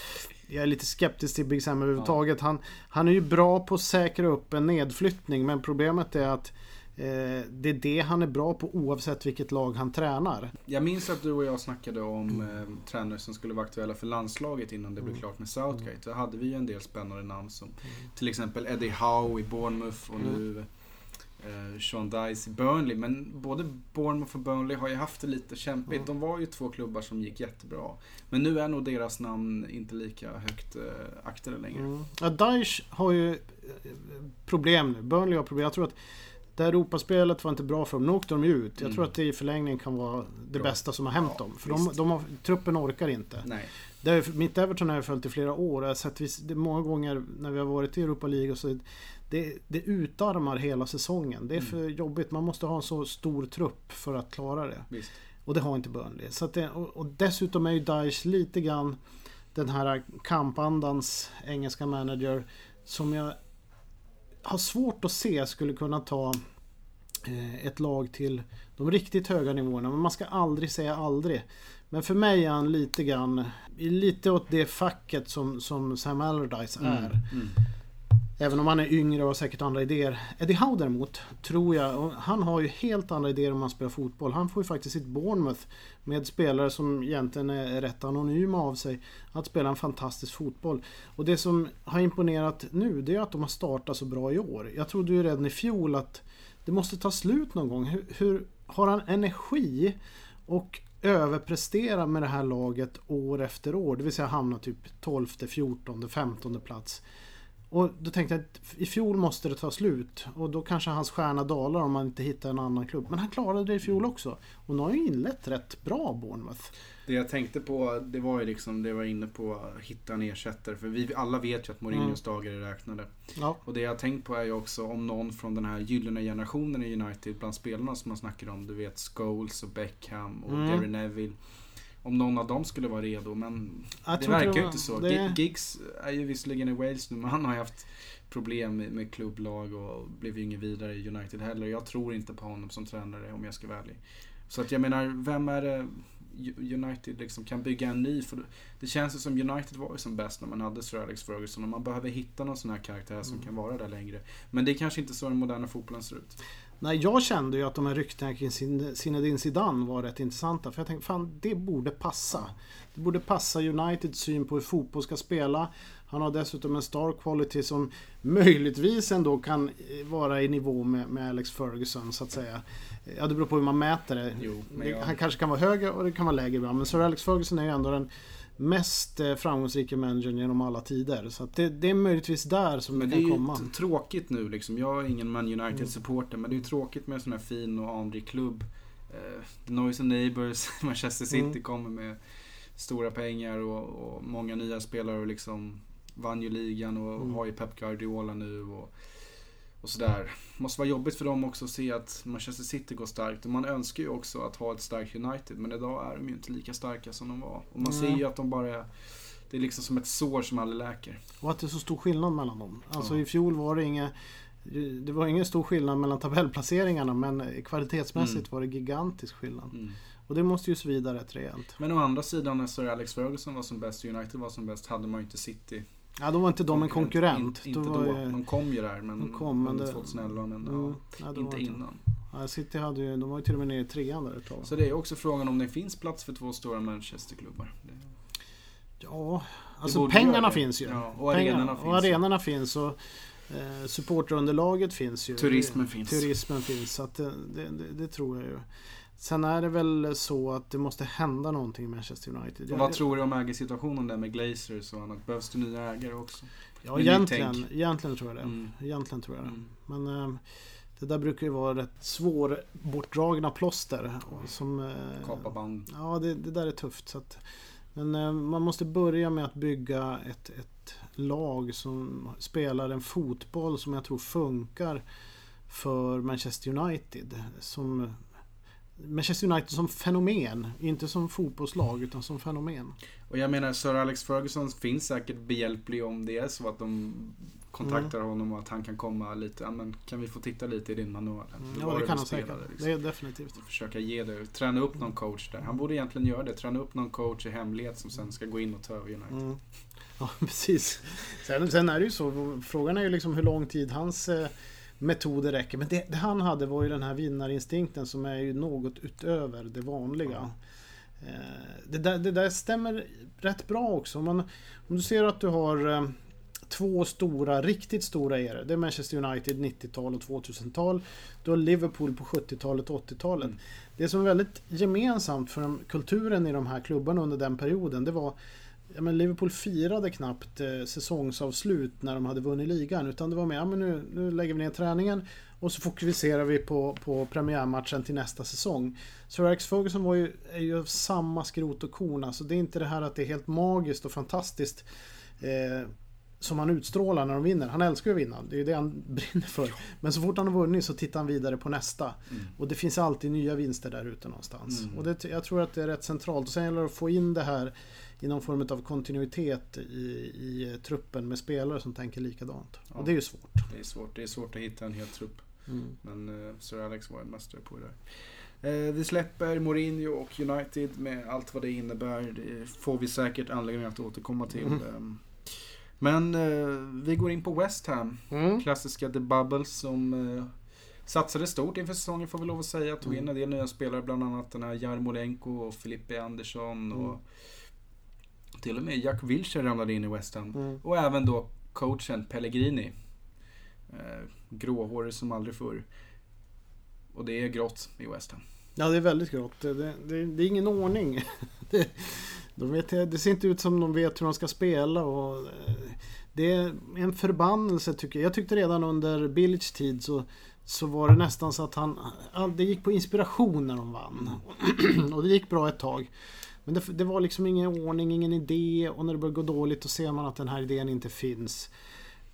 jag är lite skeptisk till Big Sam överhuvudtaget. Han, han är ju bra på att säkra upp en nedflyttning men problemet är att det är det han är bra på oavsett vilket lag han tränar. Jag minns att du och jag snackade om eh, tränare som skulle vara aktuella för landslaget innan det blev Mm. klart med Southgate. Då hade vi ju en del spännande namn som till exempel Eddie Howe i Bournemouth och nu eh, Sean Dice i Burnley. Men både Bournemouth och Burnley har ju haft det lite kämpigt. Mm. De var ju två klubbar som gick jättebra. Men nu är nog deras namn inte lika högt eh, aktade längre. Mm. Ja, Daesh har ju eh, problem nu. Burnley har problem. Jag tror att det här Europaspelet var inte bra för dem. Nu åkte de ju ut. Jag Mm. tror att det i förlängningen kan vara det Bra. bästa som har hänt Ja, dem. För de, de har, truppen orkar inte. Nej. Det är, mitt Everton har jag följt i flera år. Jag har sett vis- det många gånger när vi har varit i Europa League och så det, det utarmar hela säsongen. Det är Mm. för jobbigt. Man måste ha en så stor trupp för att klara det. Visst. Och det har inte Burnley. Så det, och, och dessutom är ju Daesh lite grann den här kampandans engelska manager som jag har svårt att se skulle kunna ta eh, ett lag till de riktigt höga nivåerna. Men man ska aldrig säga aldrig. Men för mig är han lite grann lite åt det facket som, som Sam Allardyce är. Mm. Även om han är yngre och har säkert andra idéer. Eddie Howe däremot, tror jag, han har ju helt andra idéer om man spelar fotboll. Han får ju faktiskt sitt Bournemouth med spelare som egentligen är rätt anonyma av sig att spela en fantastisk fotboll. Och det som har imponerat nu det är att de har startat så bra i år. Jag trodde ju redan i fjol att det måste ta slut någon gång. Hur, hur har han energi och överprestera med det här laget år efter år. Det vill säga hamna typ 12, 14, 15 plats. Och då tänkte jag att i fjol måste det ta slut. Och då kanske hans stjärna dalar om man inte hittar en annan klubb. Men han klarade det i fjol också. Och nu har ju inlett rätt bra Bournemouth. Det jag tänkte på, det var ju liksom det jag var inne på, att hitta en ersättare. För vi alla vet ju att Mourinhos mm. dagar är räknade. Ja. Och det jag har tänkt på är ju också om någon från den här gyllene generationen i United, bland spelarna som man snackar om. Du vet Scholes och Beckham och mm. Gary Neville om någon av dem skulle vara redo. Men jag det verkar ju inte så. Det... Giggs är ju visserligen i Wales nu, men han har ju haft problem med, klubblag och blev ju ingen vidare i United heller. Jag tror inte på honom som tränare om jag ska vara ärlig. Så att jag menar, vem är det United liksom kan bygga en ny? För det känns ju som United var ju som bäst när man hade Sir Alex Ferguson och man behöver hitta någon sån här karaktär som mm. kan vara där längre. Men det är kanske inte så den moderna fotbollen ser ut. Nej, jag kände ju att de här ryktena kring Zinedine Zidane var rätt intressanta. För jag tänkte, fan det borde passa. Det borde passa Uniteds syn på hur fotboll ska spela. Han har dessutom en star quality som möjligtvis ändå kan eh, vara i nivå med, med Alex Ferguson så att säga. Ja, det beror på hur man mäter det. Jo, jag... Han kanske kan vara högre och det kan vara lägre ibland. Men Sir Alex Ferguson är ju ändå den mest eh, framgångsrika managern genom alla tider. Så det, det, är möjligtvis där som men det kan komma. Det är ju tråkigt nu liksom. Jag är ingen Man United-supporter men det är ju tråkigt med en sån här fin och anrik klubb. Uh, The Noise and Neighbors, *laughs* Manchester City mm. kommer med stora pengar och, och, många nya spelare och liksom vann ju ligan och mm. har ju Pep Guardiola nu. Och, och sådär. Måste vara jobbigt för dem också att se att Manchester City går starkt. Och man önskar ju också att ha ett starkt United. Men idag är de ju inte lika starka som de var. Och man mm. ser ju att de bara är... Det är liksom som ett sår som aldrig läker. Och att det är så stor skillnad mellan dem. Alltså ja. i fjol var det inga... Det var ingen stor skillnad mellan tabellplaceringarna men kvalitetsmässigt mm. var det gigantisk skillnad. Mm. Och det måste ju svida rätt rejält. Men å andra sidan när Sir Alex Ferguson var som bäst och United var som bäst hade man ju inte City Ja, då var inte de en konkurrent. In, inte då. Ju, de kom ju där men, de kom, men det, 2011 men mm, ja, inte innan. Ja, City hade ju, de var ju till och med nere i trean där ett tag. Så det är också frågan om det finns plats för två stora Manchesterklubbar. Det... Ja, alltså pengarna finns ju. Ja, och arenorna finns. Och arenorna finns och eh, supporterunderlaget finns ju. Turismen finns. Turismen finns, så det, det, det tror jag ju. Sen är det väl så att det måste hända någonting i Manchester United. Och vad tror du om ägarsituationen där med Glazers och annat? Behövs det nya ägare också? Ja, egentligen, egentligen tror jag det. Mm. Egentligen tror jag det. Mm. Men äh, det där brukar ju vara rätt svårbortdragna plåster. Som, äh, Kapa band. Ja, det, det, där är tufft. Så att, men äh, man måste börja med att bygga ett, ett lag som spelar en fotboll som jag tror funkar för Manchester United. Som Manchester United som fenomen. Inte som fotbollslag utan som fenomen. Och jag menar Sir Alex Ferguson finns säkert behjälplig om det är så att de kontaktar mm. honom och att han kan komma lite. Ja, men kan vi få titta lite i din manual? Mm, ja det kan han säkert. Liksom. Det är definitivt. Och försöka ge det. Träna upp någon coach där. Han borde egentligen göra det. Träna upp någon coach i hemlighet som sen ska gå in och ta över United. Mm. Ja *laughs* precis. Sen, sen, är det ju så. Frågan är ju liksom hur lång tid hans eh, metoder räcker. Men det, det, han hade var ju den här vinnarinstinkten som är ju något utöver det vanliga. Mm. Det, där, det där stämmer rätt bra också. Om, man, om du ser att du har eh, två stora, riktigt stora eror. Det är Manchester United 90-tal och 2000-tal. Du har Liverpool på 70-talet och 80-talet. Mm. Det som är väldigt gemensamt för kulturen i de här klubbarna under den perioden det var ja, men Liverpool firade knappt eh, säsongsavslut när de hade vunnit ligan. Utan det var mer, ja, men nu, nu lägger vi ner träningen och så fokuserar vi på, på premiärmatchen till nästa säsong. Sir Alex Ferguson var ju, är ju samma skrot och korn. Alltså det är inte det här att det är helt magiskt och fantastiskt. Eh, som han utstrålar när de vinner. Han älskar ju att vinna. Det är ju det han *laughs* brinner för. Men så fort han har vunnit så tittar han vidare på nästa. Mm. Och det finns alltid nya vinster där ute någonstans. Mm. Och det, jag tror att det är rätt centralt. Och sen gäller det att få in det här i någon form av kontinuitet i, i truppen med spelare som tänker likadant. Ja, och det är ju svårt. Det är svårt. Det är svårt att hitta en hel trupp. Mm. Men uh, Sir Alex var en mästare på det där. Uh, vi släpper Mourinho och United med allt vad det innebär. Det får vi säkert anledning att återkomma till. Mm. Um, Men eh, vi går in på West Ham. Mm. Klassiska The Bubbles som eh, satsade stort inför säsongen får vi lov att säga. Tog in en del nya spelare, bland annat den här Jarmolenko och Filippe Andersson. Och till och med Jack Wilshere ramlade in i West Ham. Mm. Och även då coachen Pellegrini. Eh, gråhårig som aldrig förr. Och det är grått i West Ham. Ja, det är väldigt grått. Det, det, det, det är ingen ordning. *laughs* Det, de vet, det ser inte ut som de vet hur de ska spela. Och eh, det är en förbannelse tycker jag. Jag tyckte redan under Billigs tid så, så var det nästan så att han... Det gick på inspiration när de vann. *clears throat* Och det gick bra ett tag. Men det, det var liksom ingen ordning, ingen idé och när det börjar gå dåligt då ser man att den här idén inte finns.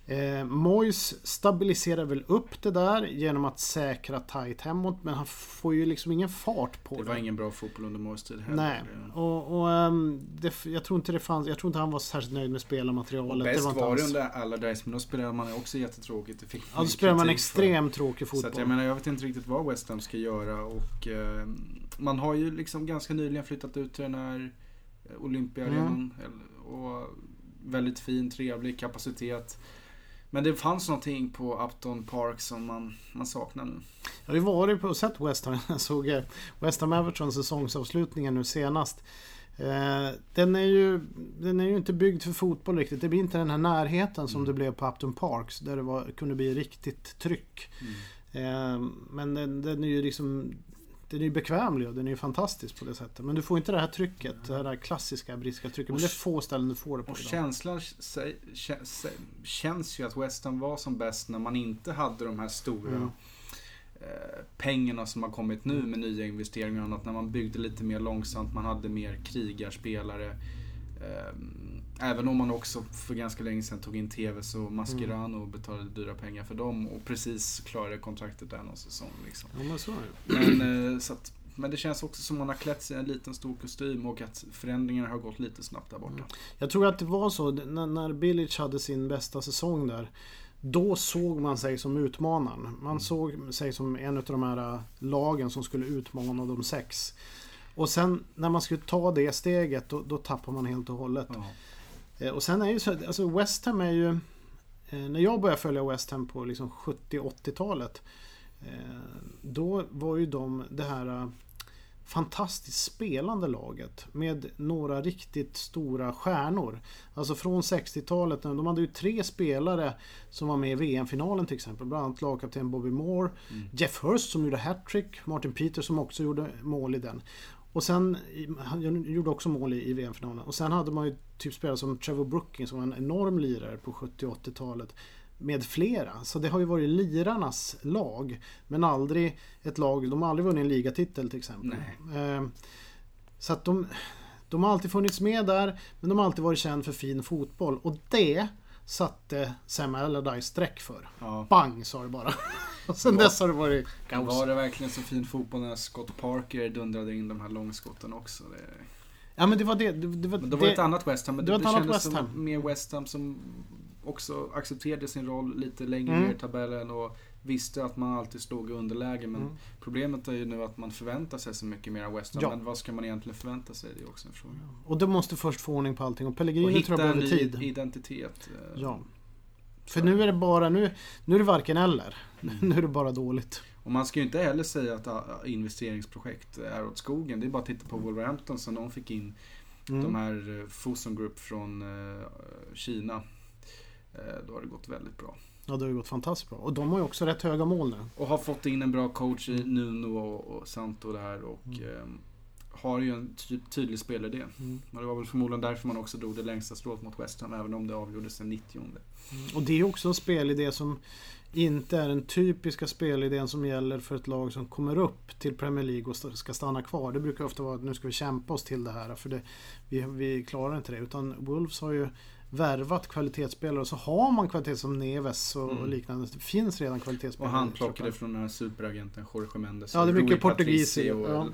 Eh, Moyes stabiliserar väl upp det där genom att säkra tight hemåt men han får ju liksom ingen fart på Det det. var ingen bra fotboll under Moyes tid heller. Nej, och, och ehm, det, jag tror inte det fanns, jag tror inte han var särskilt nöjd med Och spelarmaterialet. bäst inte var det hans- under Allardyce, men då spelade man också jättetråkigt. Det fick Ja, då spelar man för. extremt tråkig Så att fotboll. jag menar, jag vet inte riktigt vad West Ham ska göra och eh, man har ju liksom ganska nyligen flyttat ut till den här Olympiaarenan. eller- Och väldigt fin, trevlig kapacitet. Men det fanns någonting på Upton Park som man, man saknar nu. Jag har ju varit på och sett West Ham. *laughs* Jag såg eh, West Ham Everton säsongsavslutningen nu senast. Eh, den, är ju, den är ju inte byggd för fotboll riktigt. Det blir inte den här närheten som Mm. det blev på Upton Parks. Där det var, kunde bli riktigt tryck. Eh, men den, den är ju liksom den är ju bekvämlig och den är ju fantastisk på det sättet. Men du får inte det här trycket. Det här klassiska brittiska trycket. Men det är få ställen du får det på Och idag. känslan kä- sä- känns ju att West Ham var som bäst när man inte hade de här stora Mm. eh, pengarna som har kommit nu med nya investeringar och annat. När man byggde lite mer långsamt, man hade mer krigarspelare. Eh, även om man också för ganska länge sedan tog in TVs och Mascherano och betalade dyra pengar för dem och precis klarade kontraktet där någon säsong. Liksom. Ja, men så. Men, eh, så att, men det känns också som man har klätt sig i en liten stor kostym och att förändringarna har gått lite snabbt där borta. Jag tror att det var så när, när Bilic hade sin bästa säsong där. Då såg man sig som utmanaren. Man såg sig som en av de här äh, lagen som skulle utmana de sex. Och sen när man skulle ta det steget då, då tappar man helt och hållet. Ja. Eh, Och sen är ju så alltså West Ham är ju eh, När jag började följa West Ham på liksom 70-80-talet eh, Då var ju de det här fantastiskt spelande laget med några riktigt stora stjärnor. Alltså från 60-talet, de hade ju tre spelare som var med i VM-finalen till exempel. Bland annat lagkapten Bobby Moore, Jeff Hurst som gjorde hattrick, Martin Peters som också gjorde mål i den. Och sen, han gjorde också mål i, i VM-finalen. Och sen hade man ju typ spelare som Trevor Brooking som var en enorm lirare på 70 och 80-talet. Med flera. Så det har ju varit lirarnas lag. Men aldrig ett lag, de har aldrig vunnit en ligatitel till exempel. Eh, så att de, de har alltid funnits med där. Men de har alltid varit känd för fin fotboll. Och det satte Sam Allardyce streck för. Ja. Bang sa det bara. Och *laughs* sen Ja. dess har det varit kaos. Var det verkligen så fin fotboll när Scott Parker dundrade in de här långskotten också? Det... Ja men det var det. det, det, var, Men då var det ett det annat West Ham. Men det det, var det, kändes som mer West Ham som också accepterade sin roll lite längre Mm. ner i tabellen och visste att man alltid stod i underläge. Men Mm. problemet är ju nu att man förväntar sig så mycket mer av West Ham. Ja. Men vad ska man egentligen förvänta sig? Det är också en fråga. Och de måste först få ordning på allting. Och Pellegrini tror hitta jag en behöver tid. identitet. eh, Ja. För nu är det bara, nu, nu är det varken eller. Mm. Nu är det bara dåligt. Och man ska ju inte heller säga att ah, investeringsprojekt är åt skogen. Det är bara att titta på Wolverhampton som de fick in Mm. de här eh, Fosun Group från eh, Kina. Då har det gått väldigt bra. Ja, det har ju gått fantastiskt bra. Och de har ju också rätt höga mål nu. Och har fått in en bra coach i Nuno och, och Santo där och eh, har ju en ty tydlig spelidé. Mm. Och det var väl förmodligen därför man också drog det längsta strået mot West Ham även om det avgjordes den 90 Och det är också en spelidé som inte är den typiska spelidén som gäller för ett lag som kommer upp till Premier League och ska stanna kvar. Det brukar ofta vara att nu ska vi kämpa oss till det här för det, vi, vi klarar inte det. Utan Wolves har ju värvat kvalitetsspelare och så har man kvalitet som Neves och, och Mm. liknande. Det finns redan kvalitetsspelare. Och han plockade från den här superagenten Jorge Mendes. Ja, det är mycket portugis i- ja.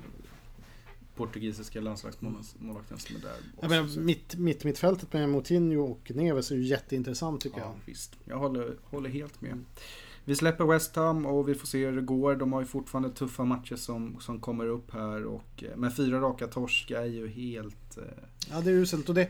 Portugisiska landslagsmålvakten som är där. Jag menar, mitt, mitt, mittfältet med Moutinho och Neves är ju jätteintressant tycker Ja, jag. visst. Jag håller, håller helt med. Vi släpper West Ham och vi får se hur det går. De har ju fortfarande tuffa matcher som, som kommer upp här. Och, eh, men fyra raka torsk är ju helt... Eh, Ja, det är uselt. Och det,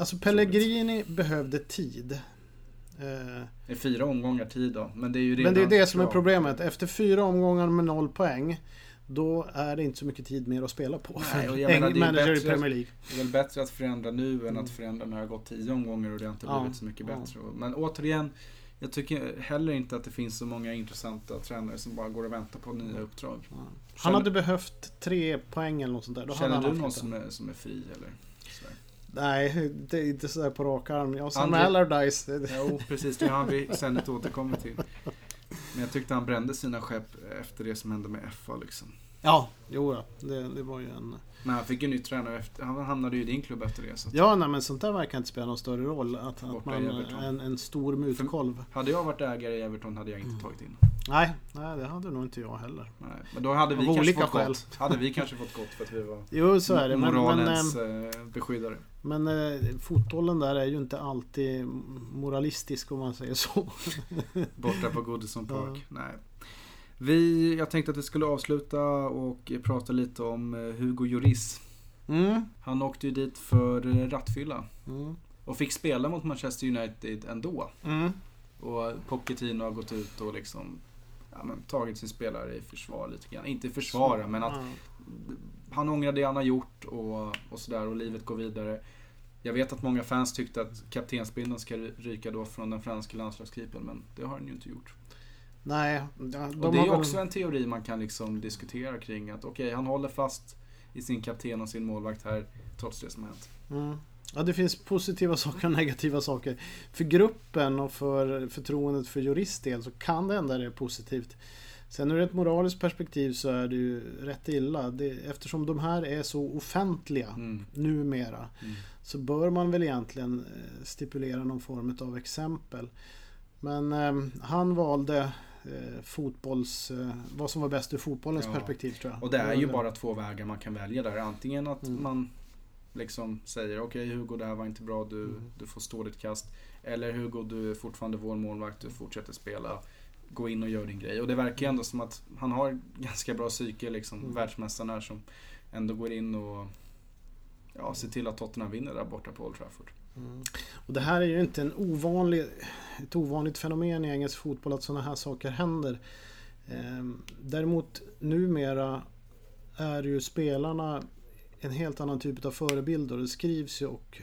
Alltså Pellegrini behövde tid. Eh, Det är fyra omgångar tid då. Men det är ju redan Men det är det som är problemet. Efter fyra omgångar med noll poäng. Då är det inte så mycket tid mer att spela på. Nej, och jag menar, en det är manager i bättre- Premier League. Det är väl bättre att förändra nu än att förändra när det har gått tio omgångar och det har inte Ja, blivit så mycket ja. bättre. Men återigen, jag tycker heller inte att det finns så många intressanta tränare som bara går och väntar på nya uppdrag. Han Känner- hade behövt tre poäng eller något sånt där. Då hade Känner han du någon som är, som är fri eller? Nej, det är inte sådär på rak arm. Jag som André- Allardyce. Jo, precis. Det har vi ständigt återkommit till. Men jag tyckte han brände sina skepp efter det som hände med FA liksom. Ja, jo ja. Det, det var ju en... Men han fick ju ny tränare efter, han hamnade ju i din klubb efter det. Så att- Ja, nej men sånt där verkar inte spela någon större roll. Att, att man, en, en stor mutkolv. Hade jag varit ägare i Everton hade jag inte tagit in. Nej, nej, det hade nog inte jag heller. Nej. Men då hade vi Av kanske olika fått skäl. gått. Hade vi kanske fått gått för att vi var Jo, så är det. Men, men, moralens eh, eh, beskyddare. Men eh, fotbollen där är ju inte alltid moralistisk om man säger så. *laughs* Borta på Goodison Park. Ja. Nej. Vi, jag tänkte att vi skulle avsluta och prata lite om eh, Hugo Lloris. Mm. Han åkte ju dit för eh, rattfylla. Mm. Och fick spela mot Manchester United ändå. Mm. Och Pochettino har gått ut och liksom ja, men, tagit sin spelare i försvar lite grann. Inte försvara, men att. Han ångrar det han har gjort och, och sådär och livet går vidare. Jag vet att många fans tyckte att kaptensbindeln ska ryka då från den franska landslagskeepern, men det har han ju inte gjort. Nej, de Och det är väl- också en teori man kan liksom diskutera kring att okej, han håller fast i sin kapten och sin målvakt här trots det som har hänt. Mm. Ja, det finns positiva *laughs* saker och negativa saker. För gruppen och för förtroendet för jurist del så kan det ändå är positivt. Sen ur ett moraliskt perspektiv så är det ju rätt illa. Det, eftersom de här är så offentliga Mm. numera Mm. så bör man väl egentligen eh, stipulera någon form av exempel. Men eh, han valde eh, fotbolls, eh, vad som var bäst ur fotbollens Ja. perspektiv tror jag. Och det är ju bara två vägar man kan välja där. Antingen att Mm. man liksom säger okej Hugo det här var inte bra, du, Mm. du får stå ditt kast. Eller Hugo du är fortfarande vår målvakt, du fortsätter spela. Gå in och gör din grej. Och det verkar ju ändå som att han har ganska bra psyke liksom, Mm. världsmästaren här som ändå går in och ja, ser till att Tottenham vinner där borta på Old Trafford. Mm. Och det här är ju inte en ovanlig, ett ovanligt fenomen i engelsk fotboll att sådana här saker händer. Ehm, Däremot numera är ju spelarna en helt annan typ av förebilder. Det skrivs ju och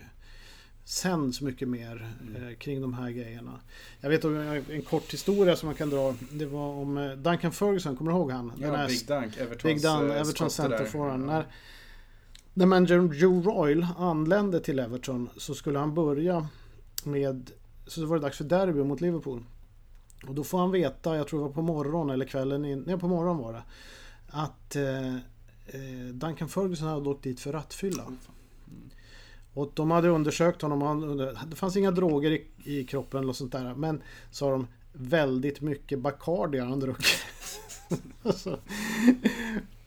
sänds mycket mer Mm. eh, kring de här grejerna. Jag vet om en kort historia som man kan dra. Det var om eh, Duncan Ferguson, kommer du ihåg han? Den här Big Dunk, Evertons, Big Dan, eh, Everton skotte där. Center Foran. När, när managern Joe Royle anlände till Everton så skulle han börja med... Så var det dags för derby mot Liverpool. Och då får han veta, jag tror det var på morgonen eller kvällen, in, nej på morgonen var det. Att eh, eh, Duncan Ferguson hade åkt dit för rattfylla. Och de hade undersökt honom. Han, det fanns inga droger i, i kroppen eller sånt där. Men sa de väldigt mycket Bacardi har han druckit. *laughs* Alltså.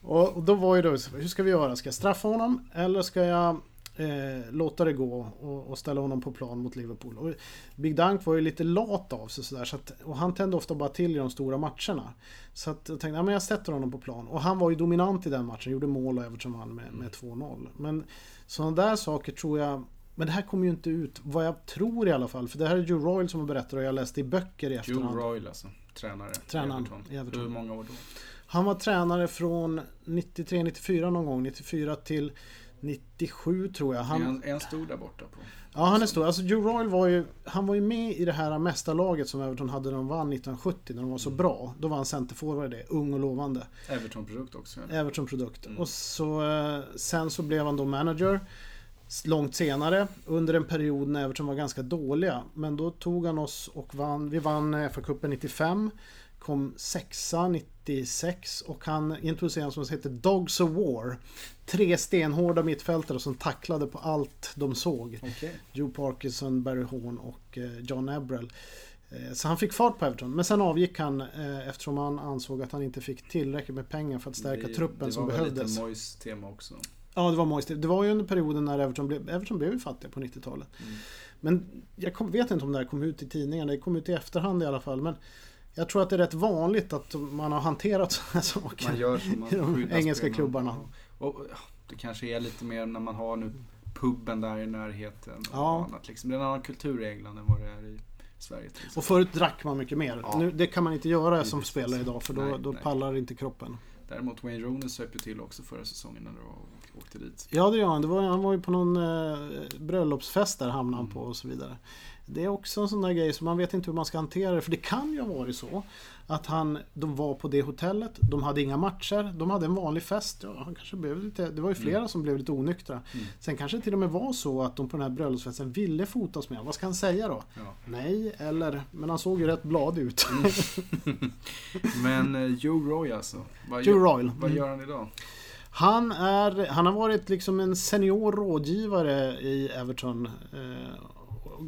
och, och då var ju då, hur ska vi göra? Ska jag straffa honom eller ska jag eh, låta det gå och, och ställa honom på plan mot Liverpool? Och Big Dunk var ju lite lat av sig sådär. Så att, och han tände ofta bara till i de stora matcherna. Så att jag tänkte, ja, men jag sätter honom på plan. Och han var ju dominant i den matchen. Gjorde mål och Everton vann med, med 2-0. Men sådana där saker tror jag men det här kommer ju inte ut, vad jag tror i alla fall. För det här är Joe Royle som har berättat och jag läste i böcker i Joe efterhand. Royle alltså, tränare. Tränaren Everton. Everton. Hur många år då? Han var tränare från 93-94 någon gång. 94 till 97 tror jag. Han, är han stor där borta på? ja, han är stor. Alltså Joe Royle var ju, han var ju med i det här mästarlaget som Everton hade när de vann 1970. När de var så bra. Då var han centerforward det. Ung och lovande. Everton-produkt också. Everton-produkt. Mm. Och så, eh, sen så blev han då manager. Långt senare, under en period när Everton var ganska dåliga. Men då tog han oss och vann. Vi vann FA-cupen 95. Kom sexa 96 och han introducerade en som heter Dogs of War. Tre stenhårda mittfältare som tacklade på allt de såg. Okej. Joe Parkinson, Barry Horn och eh, John Ebrell. Eh, Så han fick fart på Everton. Men sen avgick han eh, eftersom han ansåg att han inte fick tillräckligt med pengar för att stärka Det- truppen som Det var behövdes. lite Moyes tema också. Ja, det var Moise. Det var ju under perioden när Everton blev, Everton blev ju fattiga på 90-talet. Mm. Men jag kom, vet inte om det här kom ut i tidningen. Det kom ut i efterhand i alla fall. Men jag tror att det är rätt vanligt att man har hanterat *laughs* sådana här saker. Man gör som man I de engelska klubbarna. Och, ja, det kanske är lite mer när man har nu puben där i närheten. Ja. Och annat, liksom. Det är en annan kultur i England än vad det är i Sverige. Och förut drack man mycket mer. Ja. Nu, det kan man inte göra som Precis. spelare idag för då, Nej, då nej. pallar inte kroppen. Däremot Wayne Rooney söp ju till också förra säsongen när de åkte dit. Ja det gör han. Det var, han var ju på någon eh, bröllopsfest där hamnade han Mm. på och så vidare. Det är också en sån där grej som man vet inte hur man ska hantera det. För det kan ju ha varit så att han, de var på det hotellet, de hade inga matcher, de hade en vanlig fest. Ja, han kanske blev lite, det var ju flera som blev lite onyktra. Mm. Sen kanske det till och med var så att de på den här bröllopsfesten ville fotas med. Vad ska han säga då? Ja. Nej, eller... Men han såg ju rätt blad ut. *laughs* Men eh, Joe Roy alltså. Vad Joe gör, Royle. Vad Mm. gör han idag? Han, är, han har varit liksom en senior rådgivare i Everton. Eh,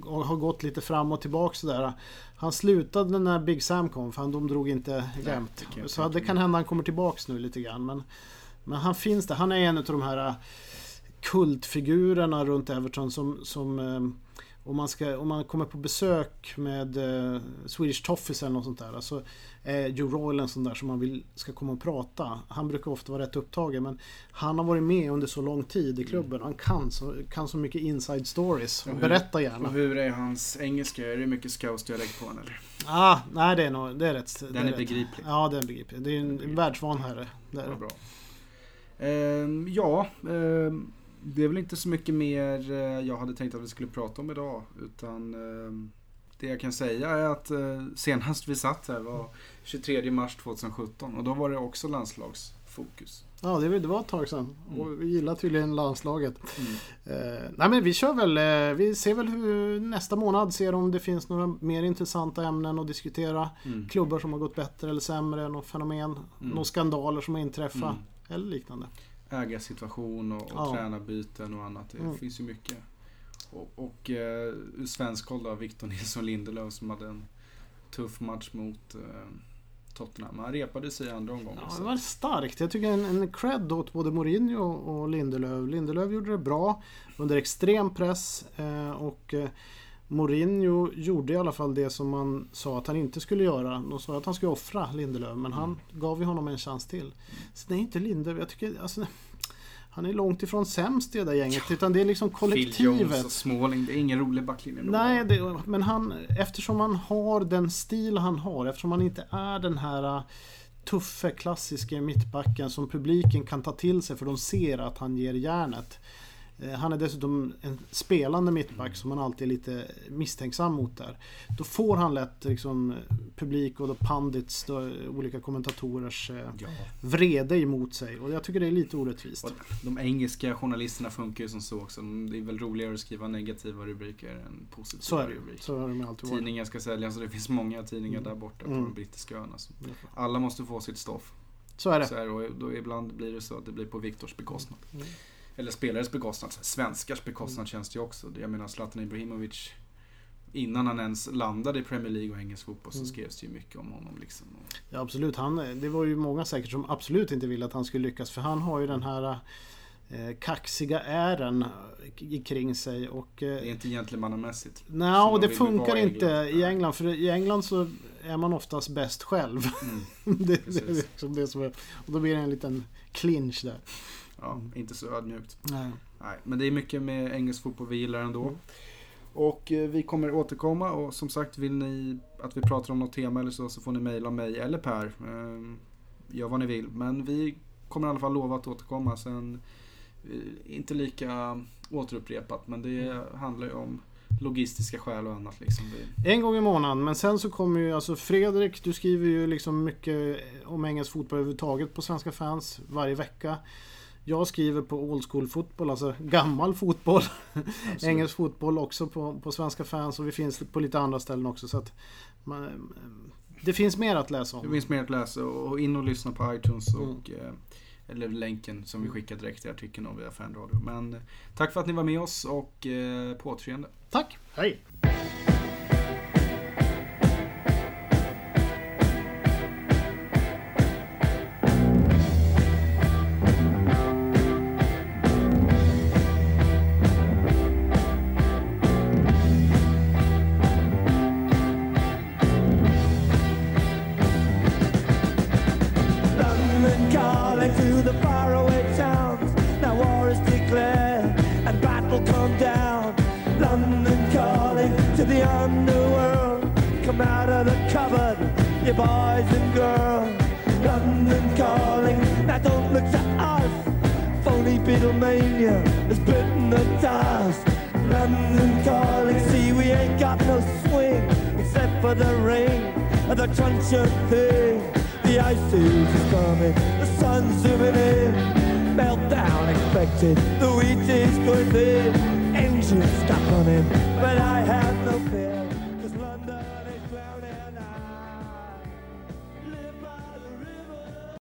och har gått lite fram och tillbaka sådär. Han slutade när Big Sam kom för han, de drog inte jämnt. Så det kan hända han kommer tillbaks nu lite grann. Men, men han finns där. Han är en av de här eh, kultfigurerna runt Everton som, som eh, om, man ska, om man kommer på besök med eh, Swedish Toffees eller något sånt där. Så är Joe Royle en sån där som man vill ska komma och prata. Han brukar ofta vara rätt upptagen men han har varit med under så lång tid i klubben. Han kan så, kan så mycket inside stories. Hur- Berätta gärna. Och hur är hans engelska? Är det mycket scouse-dialekt på eller? Ah, nej, det är, nog, det är rätt. det Den är rätt. begriplig. Ja, den är begriplig. Det är en Begriplig. världsvan herre. Det är det. bra. Ehm, ja, ehm, det är väl inte så mycket mer eh, jag hade tänkt att vi skulle prata om idag. Utan ehm, det jag kan säga är att eh, senast vi satt här var 23 mars 2017 och då var det också landslagsfokus. Ja, det, det var ett tag sedan. Mm. Och vi gillar tydligen landslaget. Mm. Eh, nej men vi kör väl, eh, vi ser väl hur nästa månad ser om det finns några mer intressanta ämnen att diskutera. Mm. Klubbar som har gått bättre eller sämre, något fenomen, Mm. några skandaler som har inträffat Mm. eller liknande. Ägarsituation och, och Ja. tränarbyten och annat. Det Mm. finns ju mycket. Och, och eh, ur svensk håll då, Victor Nilsson Lindelöf som hade en tuff match mot eh, Tottenham. Han repade sig i andra omgången. Ja, det var starkt. Jag tycker en, en cred åt både Mourinho och Lindelöf. Lindelöf gjorde det bra under extrem press eh, och eh, Mourinho gjorde i alla fall det som man sa att han inte skulle göra. De sa att han skulle offra Lindelöf men han gav ju honom en chans till. Så det är inte Lindelöf, jag tycker alltså, han är långt ifrån sämst i det där gänget utan det är liksom Phil Jones kollektivet. och Smalling, det är ingen rolig backlinje. Nej, det, men han, eftersom han har den stil han har, eftersom han inte är den här uh, tuffe, klassiska mittbacken som publiken kan ta till sig för de ser att han ger järnet. Eh, Han är dessutom en spelande mittback som man alltid är lite misstänksam mot där. Då får han lätt liksom, publik och då pandits, då, olika kommentatorers eh, Ja. vrede emot sig. Och jag tycker det är lite orättvist. Och de engelska journalisterna funkar ju som så också. Det är väl roligare att skriva negativa rubriker än positiva Så är det rubriker. Så har det med alltid. Tidningar ska säljas och det finns många tidningar där borta på Mm. de brittiska öarna. Alla måste få sitt stoff. Så är det. Så här, och då ibland blir det så att det blir på Viktors bekostnad. Mm. Eller spelares bekostnad. Svenskars bekostnad känns det ju också. Jag menar Zlatan Ibrahimovic. Innan han ens landade i Premier League och engelsk fotboll så Mm. skrevs det ju mycket om honom. Liksom. Ja, absolut. Han, det var ju många säkert som absolut inte ville att han skulle lyckas. För han har ju den här eh, kaxiga ären i- kring sig. Och, Det är eh, inte gentlemannamässigt. nej, och de det funkar inte England. i England. För i England så är man oftast bäst själv. Mm. *laughs* det, det är liksom det som är, och då blir det en liten clinch där. Ja, inte så ödmjukt. Nej. Nej, men det är mycket med engelsk fotboll vi gillar ändå. Mm. Och eh, vi kommer återkomma och som sagt vill ni att vi pratar om något tema eller så så får ni mejla mig eller Per. Eh, Gör vad ni vill. Men vi kommer i alla fall lova att återkomma sen. eh, Inte lika återupprepat men det handlar ju om logistiska skäl och annat liksom. En gång i månaden, men sen så kommer ju alltså Fredrik, du skriver ju liksom mycket om engelsk fotboll överhuvudtaget på Svenska fans varje vecka. Jag skriver på old school fotboll, alltså gammal fotboll. *laughs* Engelsk fotboll också på, på Svenska fans och vi finns på lite andra ställen också. Så att man, det finns mer att läsa Det om. finns mer att läsa och in och lyssna på iTunes Mm. och eh, eller länken som vi skickar direkt i artikeln och via fanradio. Men eh, tack för att ni var med oss och eh, på återseende. Tack! Hej!